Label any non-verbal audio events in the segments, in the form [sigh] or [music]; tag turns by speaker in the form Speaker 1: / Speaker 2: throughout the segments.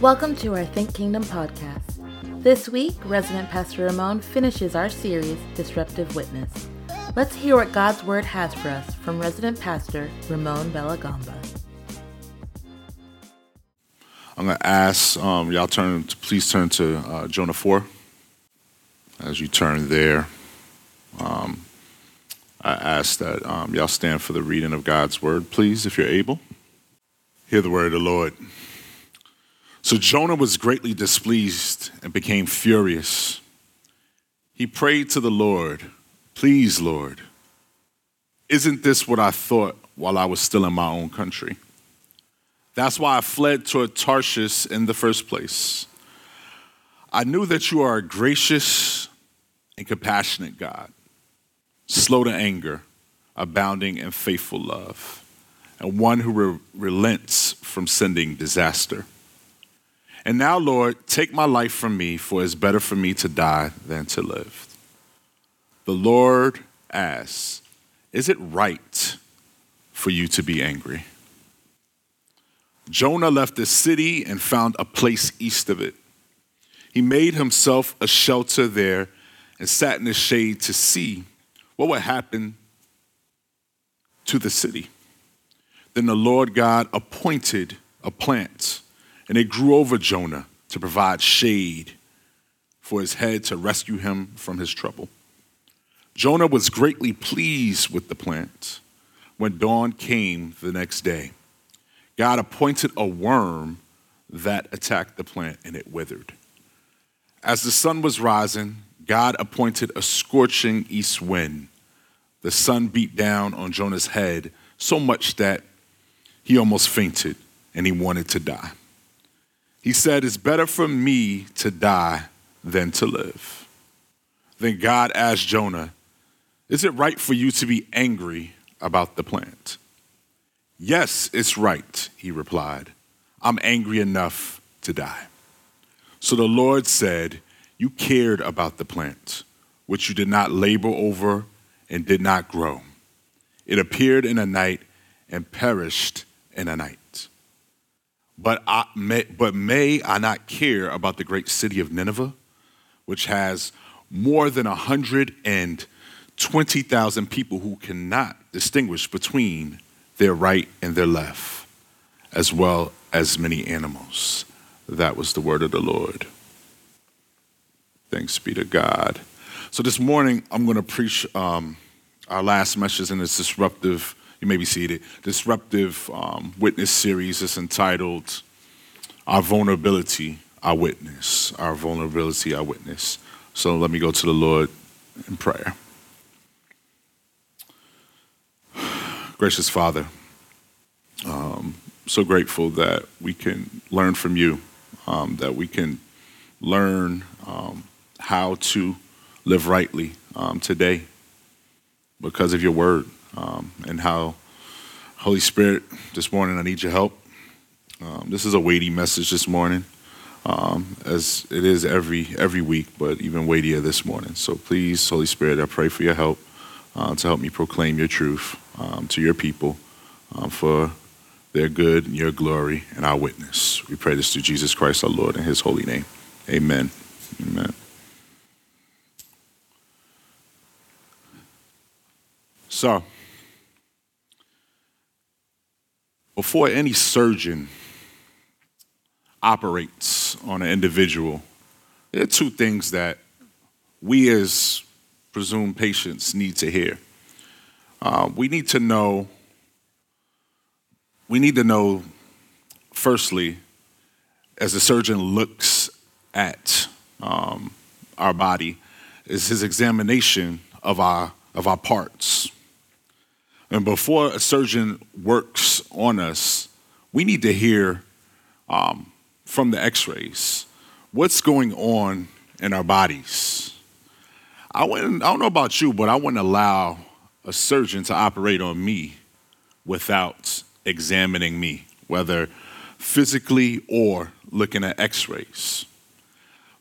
Speaker 1: Welcome to our Think Kingdom podcast. This week, resident Pastor Ramon finishes our series, Disruptive Witness. Let's hear what God's Word has for us from resident pastor Ramon Belagamba.
Speaker 2: I'm going to ask um, y'all turn to, please turn to uh, Jonah 4. As you turn there, um, I ask that um, y'all stand for the reading of God's word, please, if you're able. Hear the word of the Lord. So Jonah was greatly displeased and became furious. He prayed to the Lord, Please, Lord, isn't this what I thought while I was still in my own country? That's why I fled toward Tarshish in the first place. I knew that you are a gracious and compassionate God slow to anger, abounding in faithful love, and one who re- relents from sending disaster. And now, Lord, take my life from me, for it's better for me to die than to live. The Lord asks, Is it right for you to be angry? Jonah left the city and found a place east of it. He made himself a shelter there and sat in the shade to see what would happen to the city. Then the Lord God appointed a plant, and it grew over Jonah to provide shade for his head to rescue him from his trouble. Jonah was greatly pleased with the plant. When dawn came the next day, God appointed a worm that attacked the plant and it withered. As the sun was rising, God appointed a scorching east wind. The sun beat down on Jonah's head so much that he almost fainted and he wanted to die. He said, It's better for me to die than to live. Then God asked Jonah, Is it right for you to be angry about the plant? Yes, it's right, he replied. I'm angry enough to die. So the Lord said, You cared about the plant, which you did not labor over and did not grow. It appeared in a night and perished in a night. But, I may, but may I not care about the great city of Nineveh, which has more than 120,000 people who cannot distinguish between their right and their left, as well as many animals. That was the word of the Lord. Thanks be to God. So this morning, I'm going to preach um, our last message in this disruptive, you may be seated, disruptive um, witness series. is entitled Our Vulnerability, Our Witness. Our Vulnerability, Our Witness. So let me go to the Lord in prayer. [sighs] Gracious Father, um, so grateful that we can learn from you, um, that we can learn um, how to live rightly um, today because of your word um, and how, Holy Spirit, this morning I need your help. Um, this is a weighty message this morning, um, as it is every every week, but even weightier this morning. So please, Holy Spirit, I pray for your help uh, to help me proclaim your truth um, to your people for their good and your glory and our witness. We pray this through Jesus Christ our Lord in his holy name. Amen. Amen. So, before any surgeon operates on an individual, there are two things that we as presumed patients need to hear. Uh, we need to know, we need to know, firstly, as the surgeon looks at um, our body, is his examination of our, of our parts. And before a surgeon works on us, we need to hear um, from the x rays what's going on in our bodies. I, wouldn't, I don't know about you, but I wouldn't allow a surgeon to operate on me without examining me, whether physically or looking at x rays.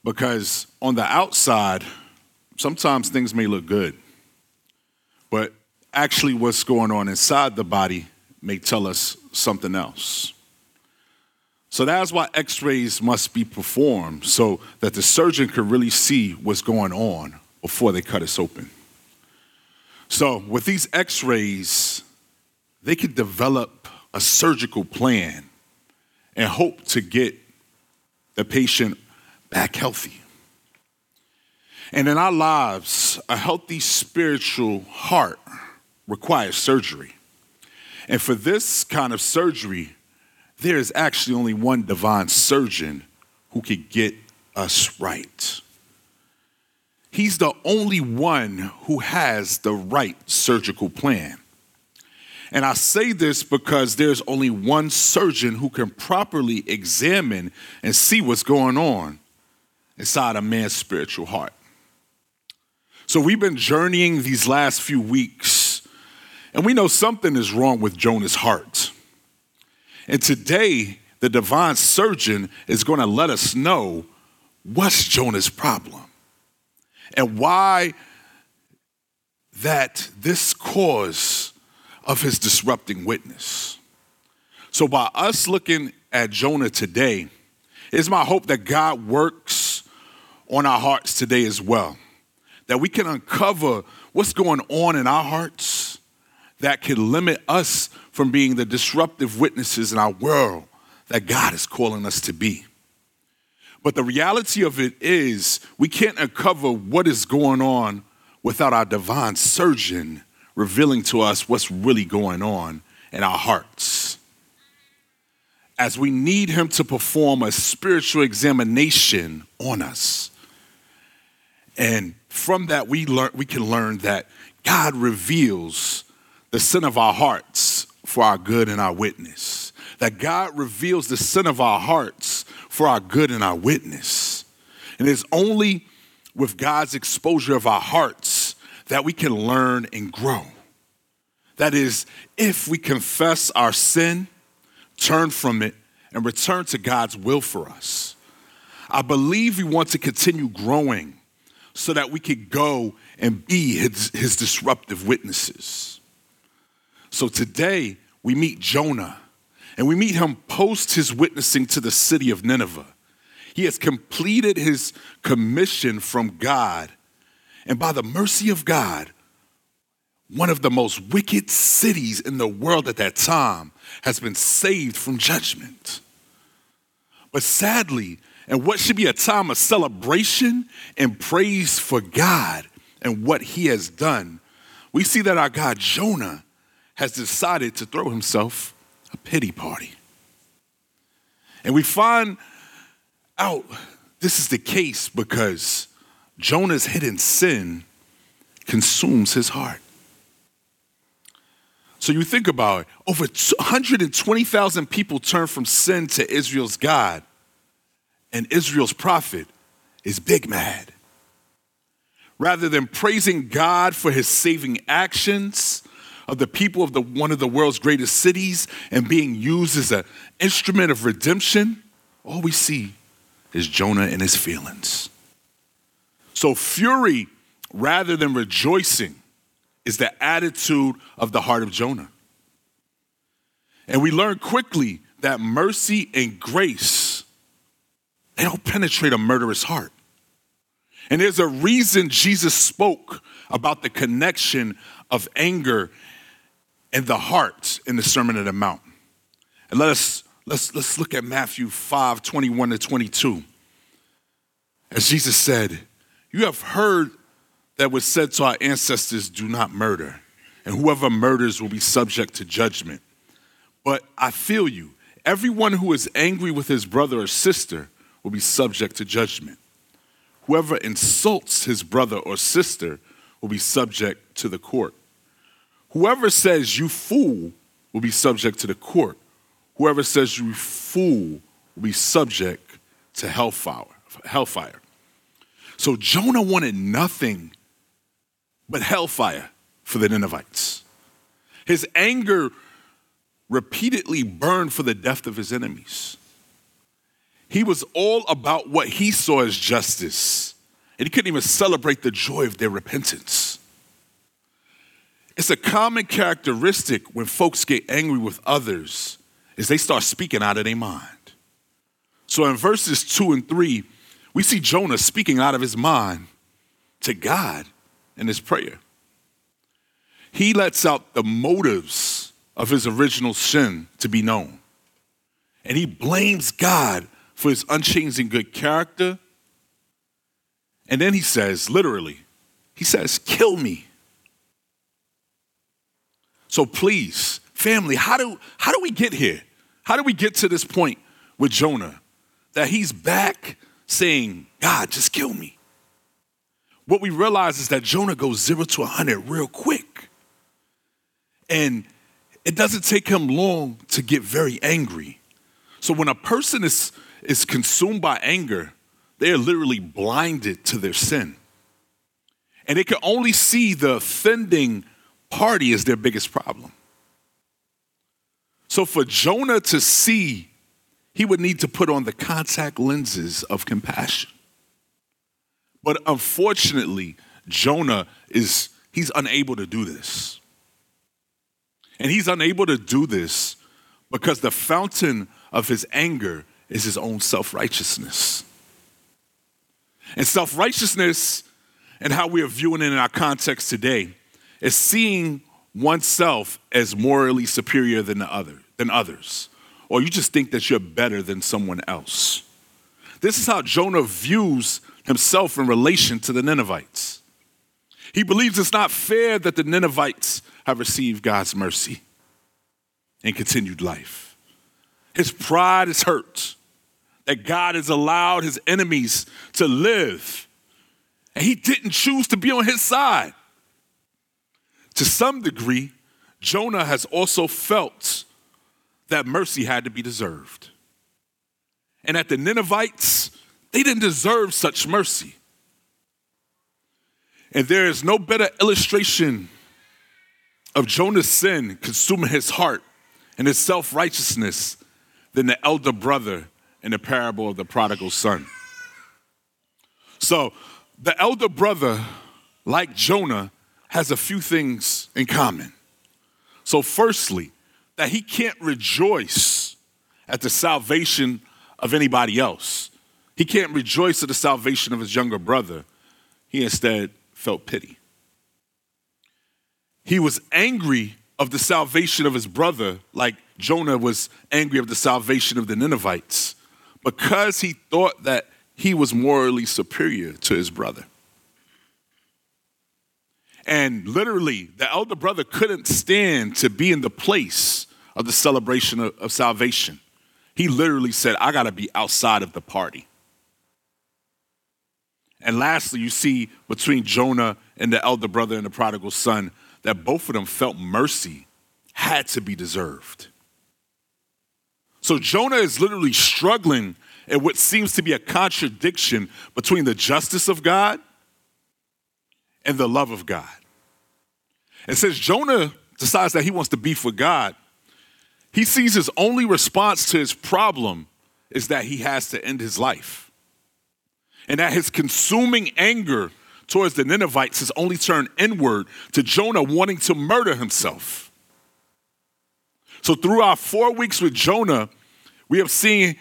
Speaker 2: Because on the outside, sometimes things may look good, but actually what's going on inside the body may tell us something else. So that's why x rays must be performed so that the surgeon can really see what's going on before they cut us open. So, with these x rays, they could develop a surgical plan and hope to get the patient back healthy. And in our lives, a healthy spiritual heart requires surgery. And for this kind of surgery, there is actually only one divine surgeon who could get us right. He's the only one who has the right surgical plan. And I say this because there's only one surgeon who can properly examine and see what's going on inside a man's spiritual heart. So we've been journeying these last few weeks, and we know something is wrong with Jonah's heart. And today, the divine surgeon is going to let us know what's Jonah's problem and why that this cause of his disrupting witness. So, by us looking at Jonah today, it's my hope that God works on our hearts today as well. That we can uncover what's going on in our hearts that can limit us from being the disruptive witnesses in our world that God is calling us to be. But the reality of it is, we can't uncover what is going on without our divine surgeon revealing to us what's really going on in our hearts. As we need him to perform a spiritual examination on us. And from that, we, learn, we can learn that God reveals the sin of our hearts for our good and our witness. That God reveals the sin of our hearts for our good and our witness. And it's only with God's exposure of our hearts that we can learn and grow. That is, if we confess our sin, turn from it, and return to God's will for us. I believe we want to continue growing so that we could go and be his, his disruptive witnesses. So today, we meet Jonah, and we meet him post his witnessing to the city of Nineveh. He has completed his commission from God, and by the mercy of God, one of the most wicked cities in the world at that time has been saved from judgment. But sadly, and what should be a time of celebration and praise for God and what he has done, we see that our God Jonah has decided to throw himself a pity party. And we find out this is the case because Jonah's hidden sin consumes his heart. So you think about it, over 120,000 people turn from sin to Israel's God, and Israel's prophet is big mad. Rather than praising God for his saving actions, of the people of the, one of the world's greatest cities and being used as an instrument of redemption, all we see is Jonah and his feelings. So, fury rather than rejoicing is the attitude of the heart of Jonah. And we learn quickly that mercy and grace, they don't penetrate a murderous heart. And there's a reason Jesus spoke about the connection of anger and the heart in the Sermon on the Mount. And let us let's let's look at Matthew 5, 21 to 22. As Jesus said, You have heard that was said to our ancestors, do not murder, and whoever murders will be subject to judgment. But I feel you. Everyone who is angry with his brother or sister will be subject to judgment. Whoever insults his brother or sister will be subject to the court. Whoever says you fool will be subject to the court. Whoever says you fool will be subject to hellfire. hellfire. So Jonah wanted nothing but hellfire for the Ninevites. His anger repeatedly burned for the death of his enemies. He was all about what he saw as justice, and he couldn't even celebrate the joy of their repentance. It's a common characteristic when folks get angry with others is they start speaking out of their mind. So in verses two and three, we see Jonah speaking out of his mind to God in his prayer. He lets out the motives of his original sin to be known. And he blames God for his unchanging good character. And then he says, literally, he says, kill me. So please, family, how do, how do we get here? How do we get to this point with Jonah that he's back saying, God, just kill me? What we realize is that Jonah goes zero to 100 real quick. And it doesn't take him long to get very angry. So when a person is, is consumed by anger, they are literally blinded to their sin. And they can only see the offending party is their biggest problem. So for Jonah to see, he would need to put on the contact lenses of compassion. But unfortunately, Jonah is he's unable to do this. And he's unable to do this because the fountain of his anger is his own self-righteousness. And self-righteousness and how we are viewing it in our context today is seeing oneself as morally superior than the other than others. Or you just think that you're better than someone else. This is how jonah views himself in relation to the ninevites. He believes it's not fair that the ninevites have received god's mercy and continued life. His pride is hurt that god has allowed his enemies to live. And he didn't choose to be on his side to some degree, Jonah has also felt that mercy had to be deserved. And at the Ninevites, they didn't deserve such mercy. And there is no better illustration of Jonah's sin consuming his heart and his self righteousness than the elder brother in the parable of the prodigal son. So, the elder brother, like Jonah, has a few things in common. So, firstly, that he can't rejoice at the salvation of anybody else. He can't rejoice at the salvation of his younger brother. He instead felt pity. He was angry of the salvation of his brother, like Jonah was angry of the salvation of the Ninevites, because he thought that he was morally superior to his brother. And literally, the elder brother couldn't stand to be in the place of the celebration of, of salvation. He literally said, I got to be outside of the party. And lastly, you see between Jonah and the elder brother and the prodigal son that both of them felt mercy had to be deserved. So Jonah is literally struggling at what seems to be a contradiction between the justice of God and the love of God. And since Jonah decides that he wants to be for God, he sees his only response to his problem is that he has to end his life. And that his consuming anger towards the Ninevites has only turned inward to Jonah wanting to murder himself. So, through our four weeks with Jonah, we have seen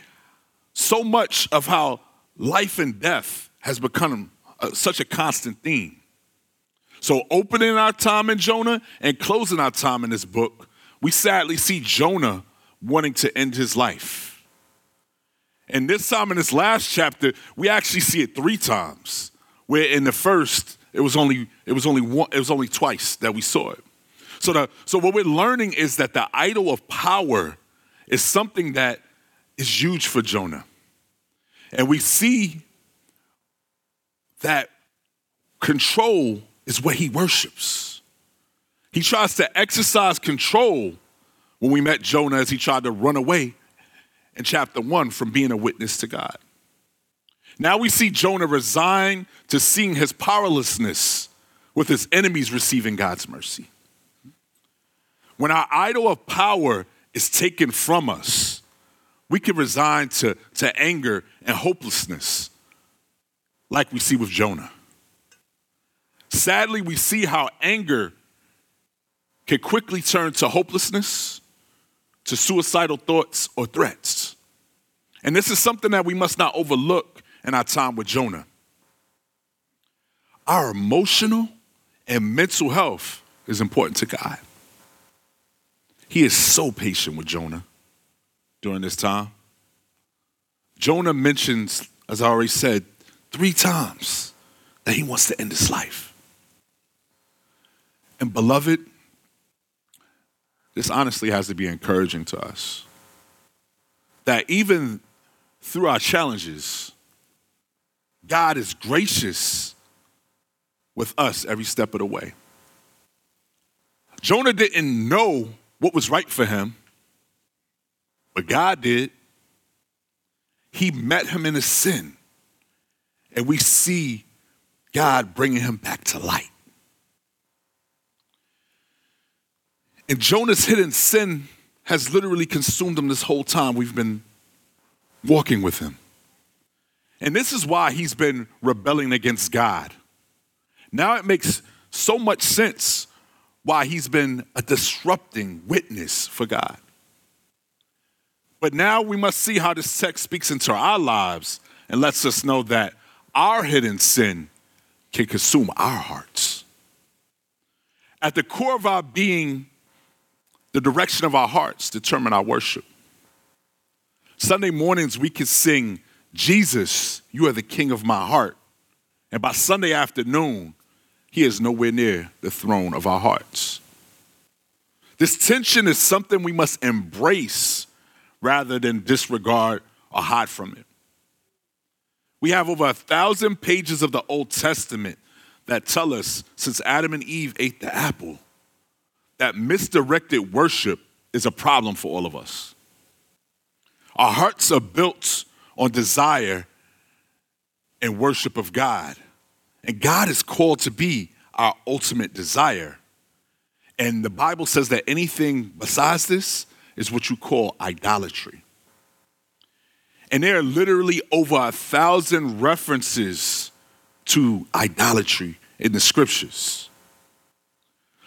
Speaker 2: so much of how life and death has become a, such a constant theme. So, opening our time in Jonah and closing our time in this book, we sadly see Jonah wanting to end his life. And this time in this last chapter, we actually see it three times. Where in the first, it was only it was only one, it was only twice that we saw it. So the so what we're learning is that the idol of power is something that is huge for Jonah. And we see that control is what he worships. He tries to exercise control when we met Jonah as he tried to run away in chapter one from being a witness to God. Now we see Jonah resign to seeing his powerlessness with his enemies receiving God's mercy. When our idol of power is taken from us, we can resign to, to anger and hopelessness, like we see with Jonah. Sadly, we see how anger can quickly turn to hopelessness, to suicidal thoughts or threats. And this is something that we must not overlook in our time with Jonah. Our emotional and mental health is important to God. He is so patient with Jonah during this time. Jonah mentions, as I already said, three times that he wants to end his life. And beloved, this honestly has to be encouraging to us that even through our challenges, God is gracious with us every step of the way. Jonah didn't know what was right for him, but God did. He met him in his sin, and we see God bringing him back to light. And Jonah's hidden sin has literally consumed him this whole time we've been walking with him. And this is why he's been rebelling against God. Now it makes so much sense why he's been a disrupting witness for God. But now we must see how this text speaks into our lives and lets us know that our hidden sin can consume our hearts. At the core of our being, the direction of our hearts determine our worship. Sunday mornings, we can sing, Jesus, you are the king of my heart. And by Sunday afternoon, he is nowhere near the throne of our hearts. This tension is something we must embrace rather than disregard or hide from it. We have over a thousand pages of the Old Testament that tell us since Adam and Eve ate the apple, that misdirected worship is a problem for all of us. Our hearts are built on desire and worship of God. And God is called to be our ultimate desire. And the Bible says that anything besides this is what you call idolatry. And there are literally over a thousand references to idolatry in the scriptures.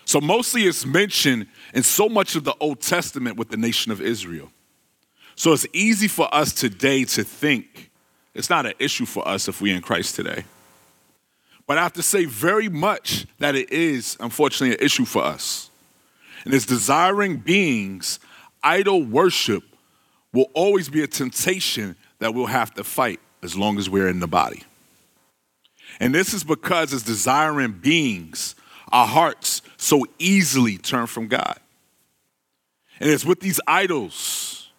Speaker 2: So mostly it's mentioned in so much of the Old Testament with the nation of Israel. So it's easy for us today to think it's not an issue for us if we're in Christ today. But I have to say very much that it is, unfortunately, an issue for us. And as desiring beings, idol worship will always be a temptation that we'll have to fight as long as we're in the body. And this is because, as desiring beings, our hearts so easily turn from God. And it's with these idols,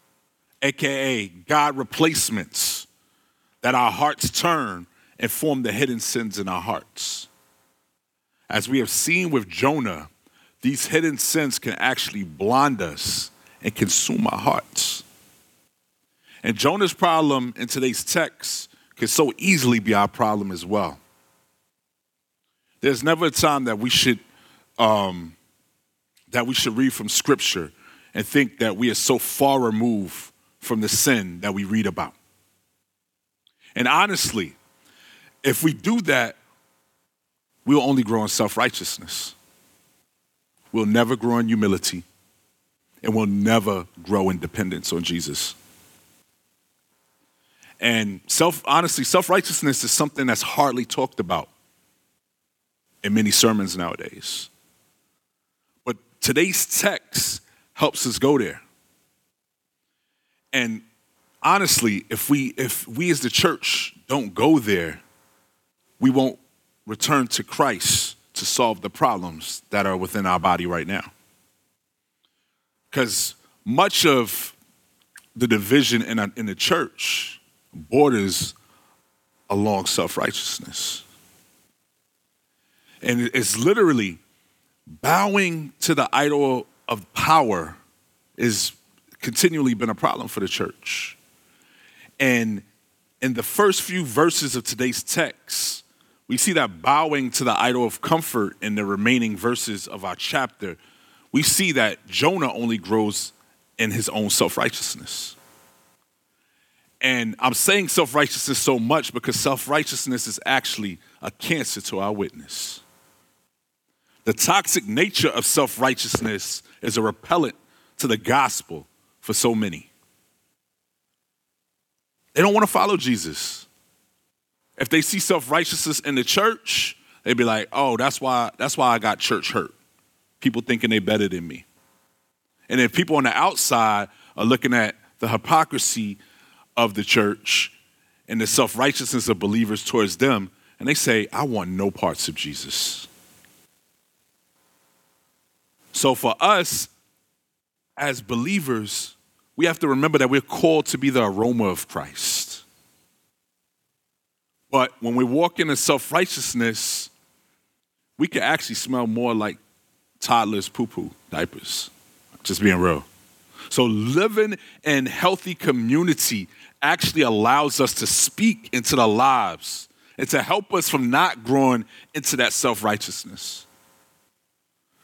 Speaker 2: aka God replacements, that our hearts turn and form the hidden sins in our hearts. As we have seen with Jonah, these hidden sins can actually blind us and consume our hearts. And Jonah's problem in today's text can so easily be our problem as well. There's never a time that we should um, that we should read from Scripture and think that we are so far removed from the sin that we read about. And honestly, if we do that, we'll only grow in self righteousness. We'll never grow in humility, and we'll never grow in dependence on Jesus. And self, honestly, self righteousness is something that's hardly talked about in many sermons nowadays. Today's text helps us go there. And honestly, if we if we as the church don't go there, we won't return to Christ to solve the problems that are within our body right now. Because much of the division in, a, in the church borders along self righteousness. And it's literally bowing to the idol of power has continually been a problem for the church. And in the first few verses of today's text, we see that bowing to the idol of comfort in the remaining verses of our chapter. We see that Jonah only grows in his own self righteousness. And I'm saying self righteousness so much because self righteousness is actually a cancer to our witness. The toxic nature of self righteousness is a repellent to the gospel for so many. They don't want to follow Jesus. If they see self-righteousness in the church, they'd be like, "Oh, that's why that's why I got church hurt." People thinking they're better than me. And if people on the outside are looking at the hypocrisy of the church and the self-righteousness of believers towards them, and they say, "I want no parts of Jesus." So for us as believers, we have to remember that we're called to be the aroma of Christ. But when we walk in a self righteousness, we can actually smell more like toddlers' poo poo diapers. Just being real. So, living in healthy community actually allows us to speak into the lives and to help us from not growing into that self righteousness.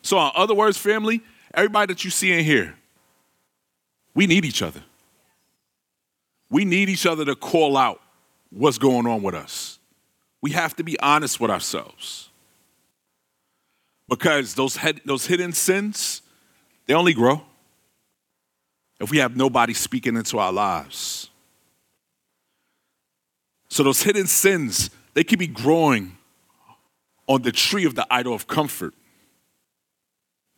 Speaker 2: So, in other words, family, everybody that you see in here, we need each other. We need each other to call out what's going on with us. We have to be honest with ourselves. Because those, head, those hidden sins, they only grow if we have nobody speaking into our lives. So those hidden sins, they can be growing on the tree of the idol of comfort.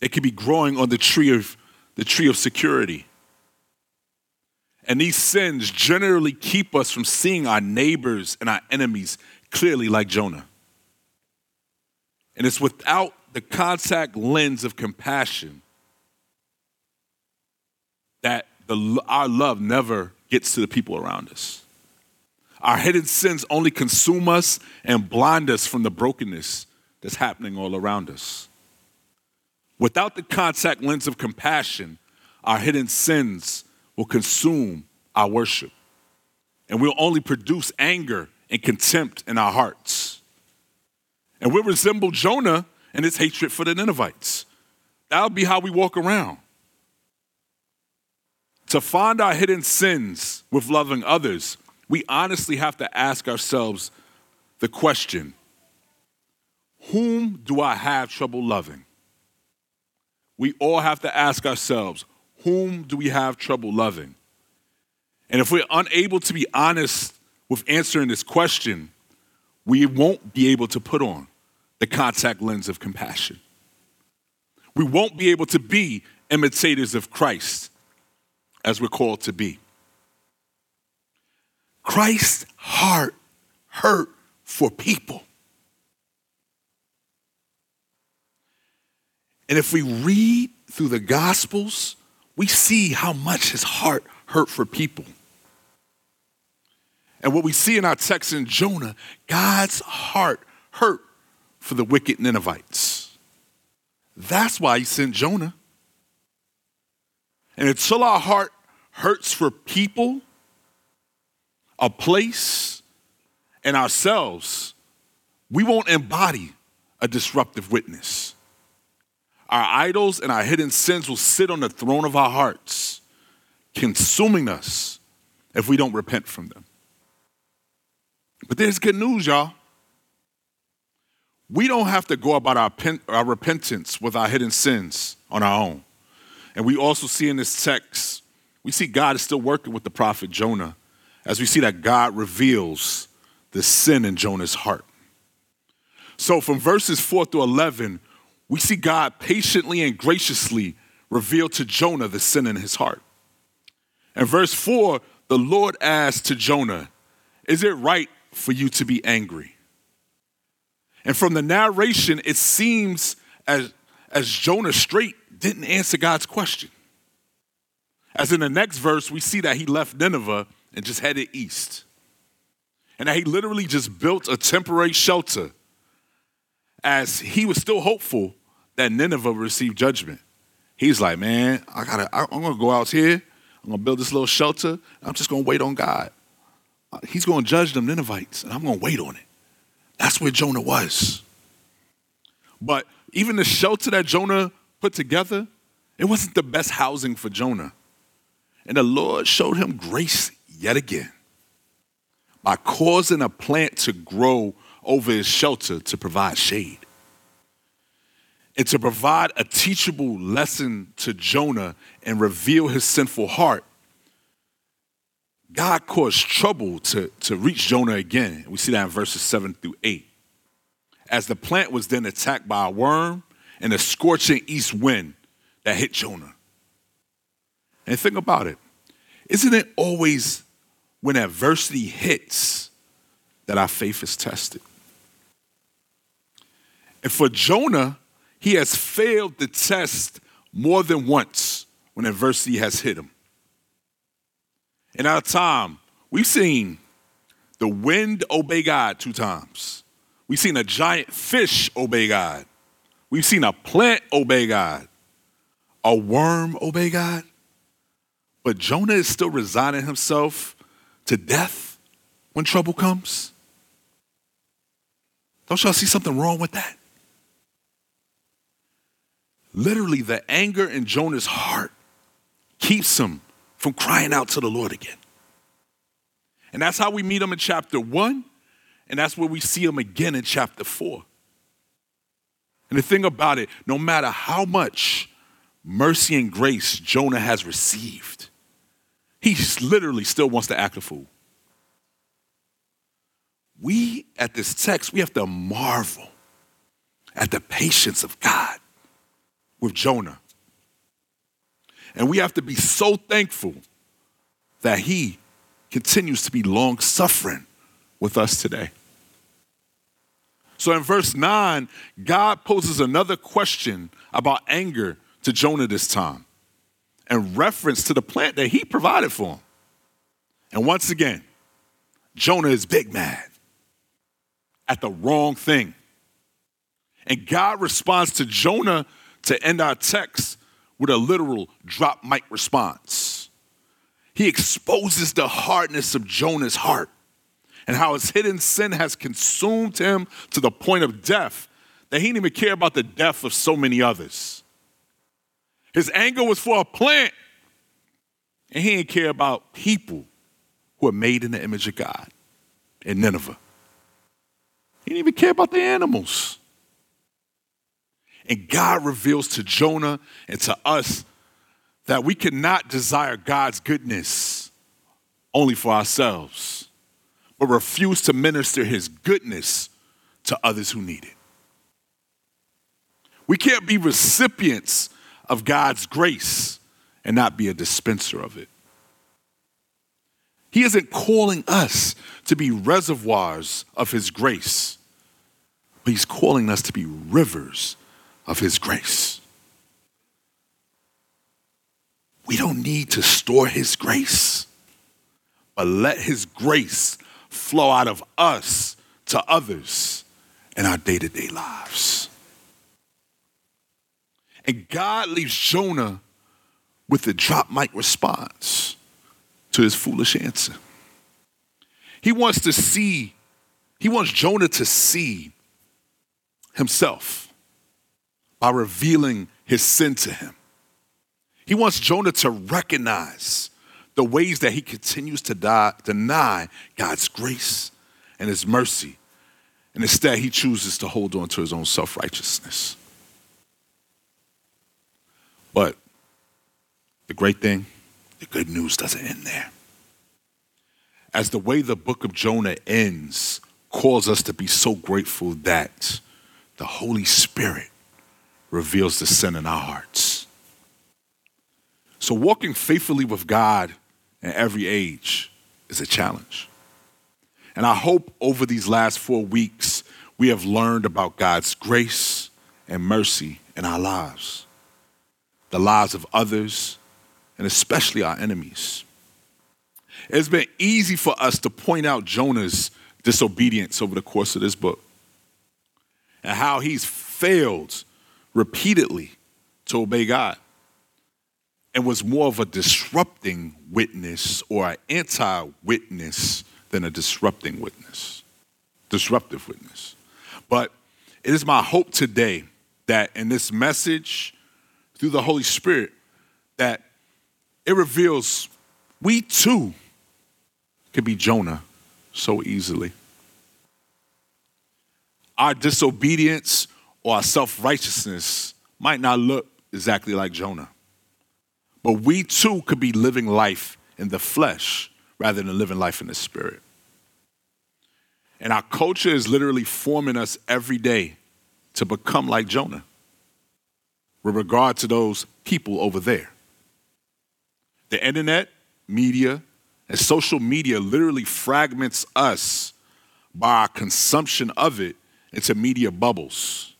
Speaker 2: They can be growing on the tree of the tree of security. And these sins generally keep us from seeing our neighbors and our enemies clearly, like Jonah. And it's without the contact lens of compassion that the, our love never gets to the people around us. Our hidden sins only consume us and blind us from the brokenness that's happening all around us. Without the contact lens of compassion, our hidden sins will consume our worship. And we'll only produce anger and contempt in our hearts. And we'll resemble Jonah and his hatred for the Ninevites. That'll be how we walk around. To find our hidden sins with loving others, we honestly have to ask ourselves the question Whom do I have trouble loving? We all have to ask ourselves whom do we have trouble loving? And if we're unable to be honest with answering this question, we won't be able to put on the contact lens of compassion. We won't be able to be imitators of Christ as we're called to be. Christ's heart hurt for people. And if we read through the Gospels, we see how much his heart hurt for people. And what we see in our text in Jonah, God's heart hurt for the wicked Ninevites. That's why he sent Jonah. And until our heart hurts for people, a place, and ourselves, we won't embody a disruptive witness. Our idols and our hidden sins will sit on the throne of our hearts, consuming us if we don't repent from them. But there's good news, y'all. We don't have to go about our, pen, our repentance with our hidden sins on our own. And we also see in this text, we see God is still working with the prophet Jonah as we see that God reveals the sin in Jonah's heart. So from verses 4 through 11, we see God patiently and graciously reveal to Jonah the sin in his heart. In verse 4, the Lord asked to Jonah, Is it right for you to be angry? And from the narration, it seems as, as Jonah straight didn't answer God's question. As in the next verse, we see that he left Nineveh and just headed east. And that he literally just built a temporary shelter as he was still hopeful that Nineveh received judgment. He's like, man, I gotta, I'm gonna go out here, I'm gonna build this little shelter, I'm just gonna wait on God. He's gonna judge them Ninevites, and I'm gonna wait on it. That's where Jonah was. But even the shelter that Jonah put together, it wasn't the best housing for Jonah. And the Lord showed him grace yet again by causing a plant to grow over his shelter to provide shade and to provide a teachable lesson to Jonah and reveal his sinful heart, God caused trouble to, to reach Jonah again. We see that in verses 7 through 8. As the plant was then attacked by a worm and a scorching east wind that hit Jonah. And think about it. Isn't it always when adversity hits that our faith is tested? And for Jonah, he has failed the test more than once when adversity has hit him. In our time, we've seen the wind obey God two times. We've seen a giant fish obey God. We've seen a plant obey God, a worm obey God. But Jonah is still resigning himself to death when trouble comes. Don't y'all see something wrong with that? Literally, the anger in Jonah's heart keeps him from crying out to the Lord again. And that's how we meet him in chapter one, and that's where we see him again in chapter four. And the thing about it, no matter how much mercy and grace Jonah has received, he literally still wants to act a fool. We, at this text, we have to marvel at the patience of God with Jonah. And we have to be so thankful that He continues to be long suffering with us today. So in verse 9, God poses another question about anger to Jonah this time in reference to the plant that he provided for him. And once again, Jonah is big mad at the wrong thing. And God responds to Jonah to end our text with a literal drop mic response. He exposes the hardness of Jonah's heart and how his hidden sin has consumed him to the point of death that he didn't even care about the death of so many others. His anger was for a plant, and he didn't care about people who are made in the image of God in Nineveh. He didn't even care about the animals. And God reveals to Jonah and to us that we cannot desire God's goodness only for ourselves, but refuse to minister his goodness to others who need it. We can't be recipients of God's grace and not be a dispenser of it. He isn't calling us to be reservoirs of his grace, but he's calling us to be rivers of His grace. We don't need to store His grace, but let His grace flow out of us to others in our day to day lives. And God leaves Jonah with a drop mic response to his foolish answer. He wants to see, he wants Jonah to see himself by revealing his sin to him. He wants Jonah to recognize the ways that he continues to die, deny God's grace and his mercy. And instead, he chooses to hold on to his own self righteousness. But the great thing, the good news doesn't end there. As the way the book of Jonah ends calls us to be so grateful that the Holy Spirit reveals the sin in our hearts. So, walking faithfully with God in every age is a challenge. And I hope over these last four weeks, we have learned about God's grace and mercy in our lives, the lives of others, and especially our enemies. It's been easy for us to point out Jonah's disobedience over the course of this book and how he's failed repeatedly to obey God and was more of a disrupting witness or an anti witness than a disrupting witness, disruptive witness. But it is my hope today that in this message, through the Holy Spirit, that it reveals we too could be Jonah so easily. Our disobedience or our self righteousness might not look exactly like Jonah. But we too could be living life in the flesh rather than living life in the spirit. And our culture is literally forming us every day to become like Jonah with regard to those people over there. The internet, media, and social media literally fragments us by our consumption of it into media bubbles.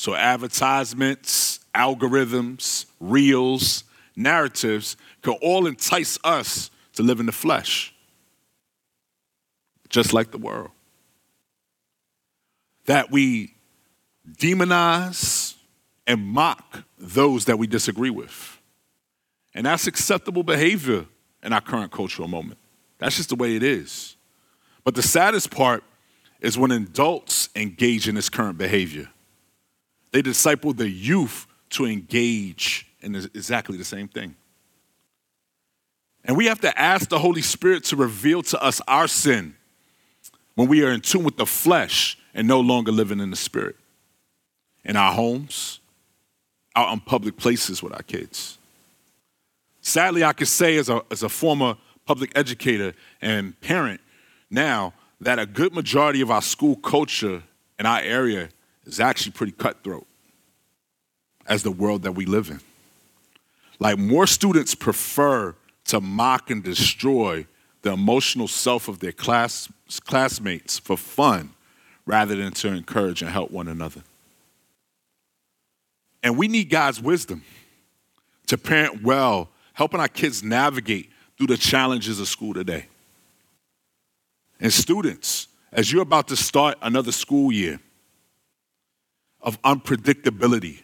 Speaker 2: So, advertisements, algorithms, reels, narratives can all entice us to live in the flesh, just like the world. That we demonize and mock those that we disagree with. And that's acceptable behavior in our current cultural moment. That's just the way it is. But the saddest part is when adults engage in this current behavior. They disciple the youth to engage in exactly the same thing. And we have to ask the Holy Spirit to reveal to us our sin when we are in tune with the flesh and no longer living in the spirit. In our homes, out in public places with our kids. Sadly, I can say as a, as a former public educator and parent now that a good majority of our school culture in our area is actually pretty cutthroat as the world that we live in. Like more students prefer to mock and destroy the emotional self of their class, classmates for fun rather than to encourage and help one another. And we need God's wisdom to parent well, helping our kids navigate through the challenges of school today. And students, as you're about to start another school year of unpredictability,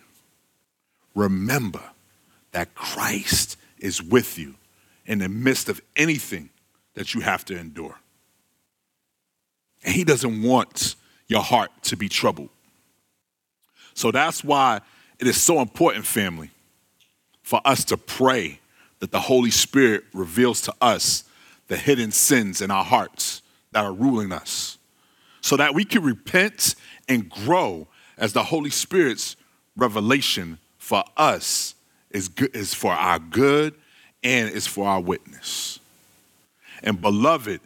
Speaker 2: remember that Christ is with you in the midst of anything that you have to endure. And He doesn't want your heart to be troubled. So that's why it is so important, family, for us to pray that the Holy Spirit reveals to us the hidden sins in our hearts that are ruling us so that we can repent and grow as the Holy Spirit's revelation for us is, good, is for our good and is for our witness. And beloved,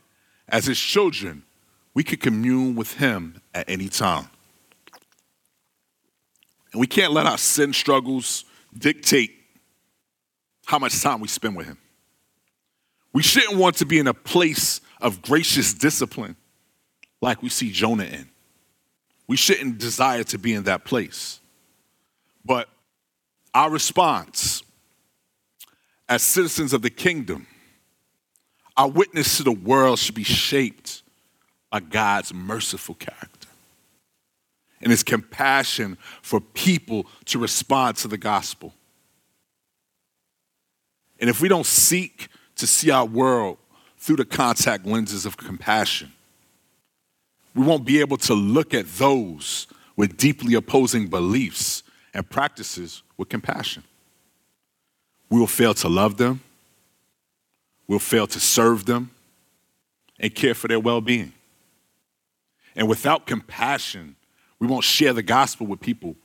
Speaker 2: as his children, we can commune with him at any time. And we can't let our sin struggles dictate how much time we spend with him. We shouldn't want to be in a place of gracious discipline like we see Jonah in. We shouldn't desire to be in that place. But our response as citizens of the kingdom, our witness to the world should be shaped by God's merciful character and his compassion for people to respond to the gospel. And if we don't seek to see our world through the contact lenses of compassion. We won't be able to look at those with deeply opposing beliefs and practices with compassion. We will fail to love them, we'll fail to serve them, and care for their well being. And without compassion, we won't share the gospel with people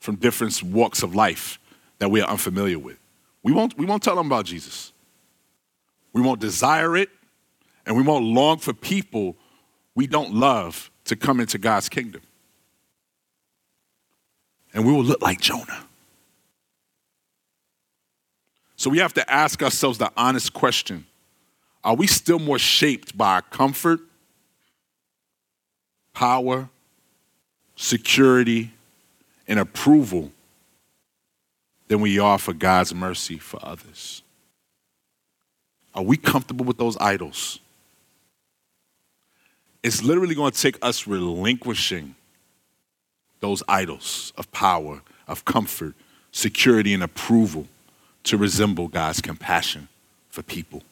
Speaker 2: from different walks of life that we are unfamiliar with. We won't, we won't tell them about Jesus. We won't desire it, and we won't long for people we don't love to come into God's kingdom. And we will look like Jonah. So we have to ask ourselves the honest question Are we still more shaped by our comfort, power, security, and approval than we are for God's mercy for others? Are we comfortable with those idols? It's literally going to take us relinquishing those idols of power, of comfort, security, and approval to resemble God's compassion for people.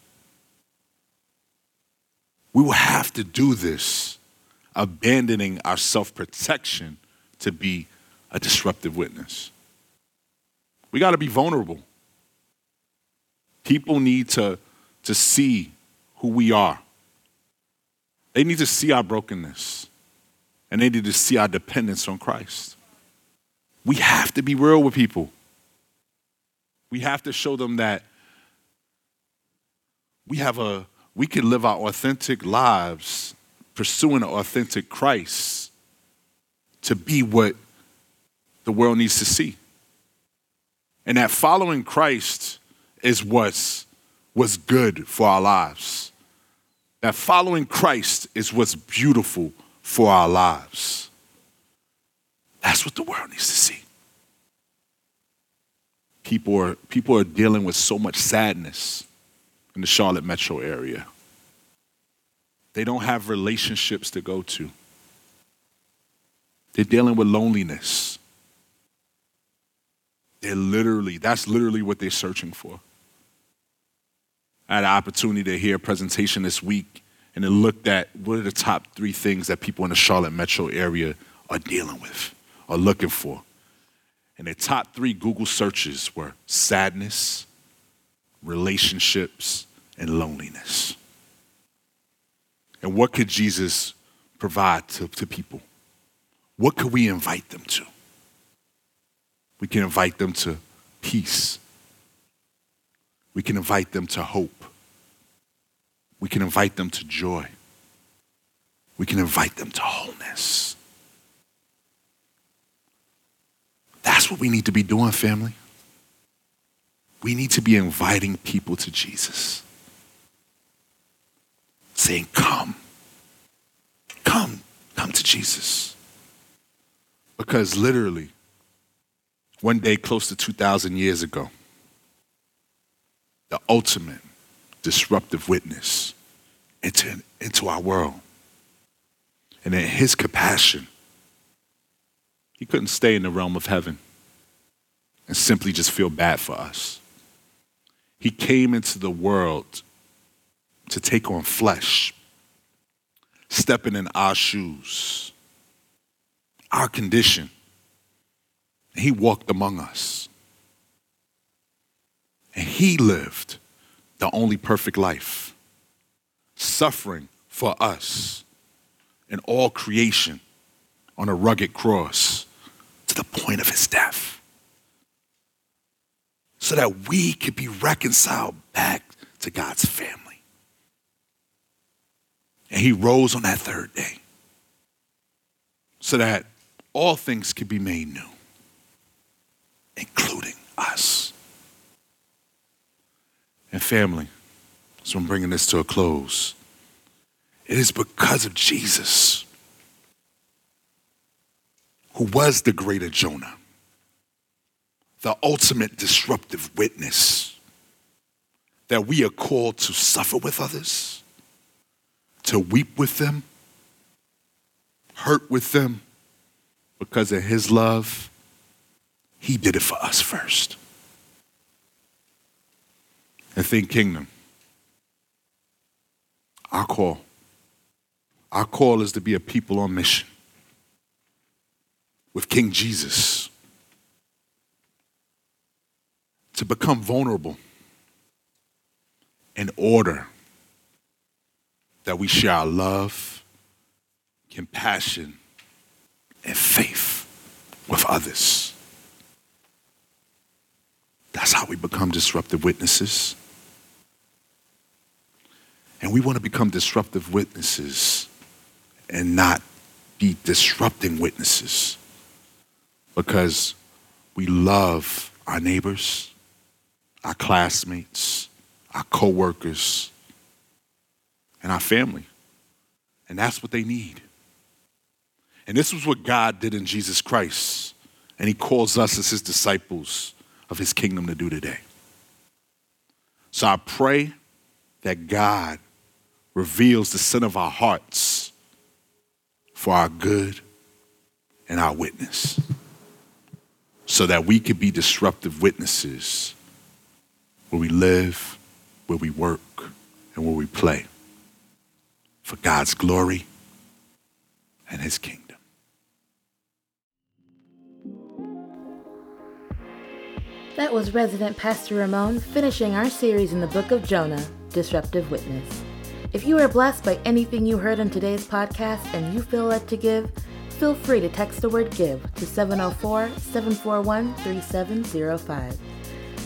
Speaker 2: We will have to do this, abandoning our self protection to be a disruptive witness. We got to be vulnerable. People need to to see who we are. They need to see our brokenness and they need to see our dependence on Christ. We have to be real with people. We have to show them that we have a we can live our authentic lives pursuing an authentic Christ to be what the world needs to see. And that following Christ is what's, what's good for our lives. That following Christ is what's beautiful for our lives. That's what the world needs to see. People are, people are dealing with so much sadness in the Charlotte metro area. They don't have relationships to go to. They're dealing with loneliness. They're literally, that's literally what they're searching for. I had an opportunity to hear a presentation this week and it looked at what are the top three things that people in the Charlotte metro area are dealing with, are looking for. And the top three Google searches were sadness, relationships, and loneliness. And what could Jesus provide to, to people? What could we invite them to? We can invite them to peace. We can invite them to hope. We can invite them to joy. We can invite them to wholeness. That's what we need to be doing, family. We need to be inviting people to Jesus. Saying, Come, come, come to Jesus. Because literally, one day close to 2,000 years ago, the ultimate disruptive witness into, into our world. And in his compassion, he couldn't stay in the realm of heaven and simply just feel bad for us. He came into the world to take on flesh, stepping in our shoes, our condition. He walked among us. And he lived the only perfect life, suffering for us and all creation on a rugged cross to the point of his death, so that we could be reconciled back to God's family. And he rose on that third day so that all things could be made new, including us. And family, so I'm bringing this to a close. It is because of Jesus, who was the greater Jonah, the ultimate disruptive witness, that we are called to suffer with others, to weep with them, hurt with them, because of his love, he did it for us first and think kingdom. Our call. Our call is to be a people on mission with King Jesus. To become vulnerable in order that we share our love, compassion, and faith with others. That's how we become disruptive witnesses. And we want to become disruptive witnesses and not be disrupting witnesses because we love our neighbors, our classmates, our coworkers, and our family. And that's what they need. And this was what God did in Jesus Christ. And he calls us as his disciples of his kingdom to do today. So I pray that God reveals the sin of our hearts for our good and our witness so that we could be disruptive witnesses where we live, where we work, and where we play for God's glory and his kingdom.
Speaker 1: That was resident Pastor Ramon finishing our series in the book of Jonah, Disruptive Witness. If you are blessed by anything you heard on today's podcast and you feel led to give, feel free to text the word GIVE to 704 741 3705.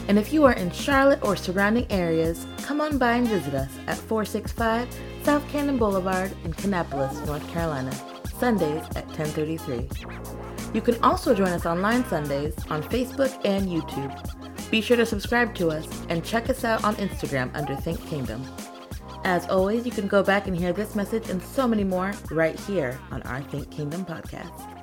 Speaker 1: And if you are in Charlotte or surrounding areas, come on by and visit us at 465 South Cannon Boulevard in Kannapolis, North Carolina, Sundays at 1033. You can also join us online Sundays on Facebook and YouTube. Be sure to subscribe to us and check us out on Instagram under Think Kingdom. As always, you can go back and hear this message and so many more right here on our Think Kingdom podcast.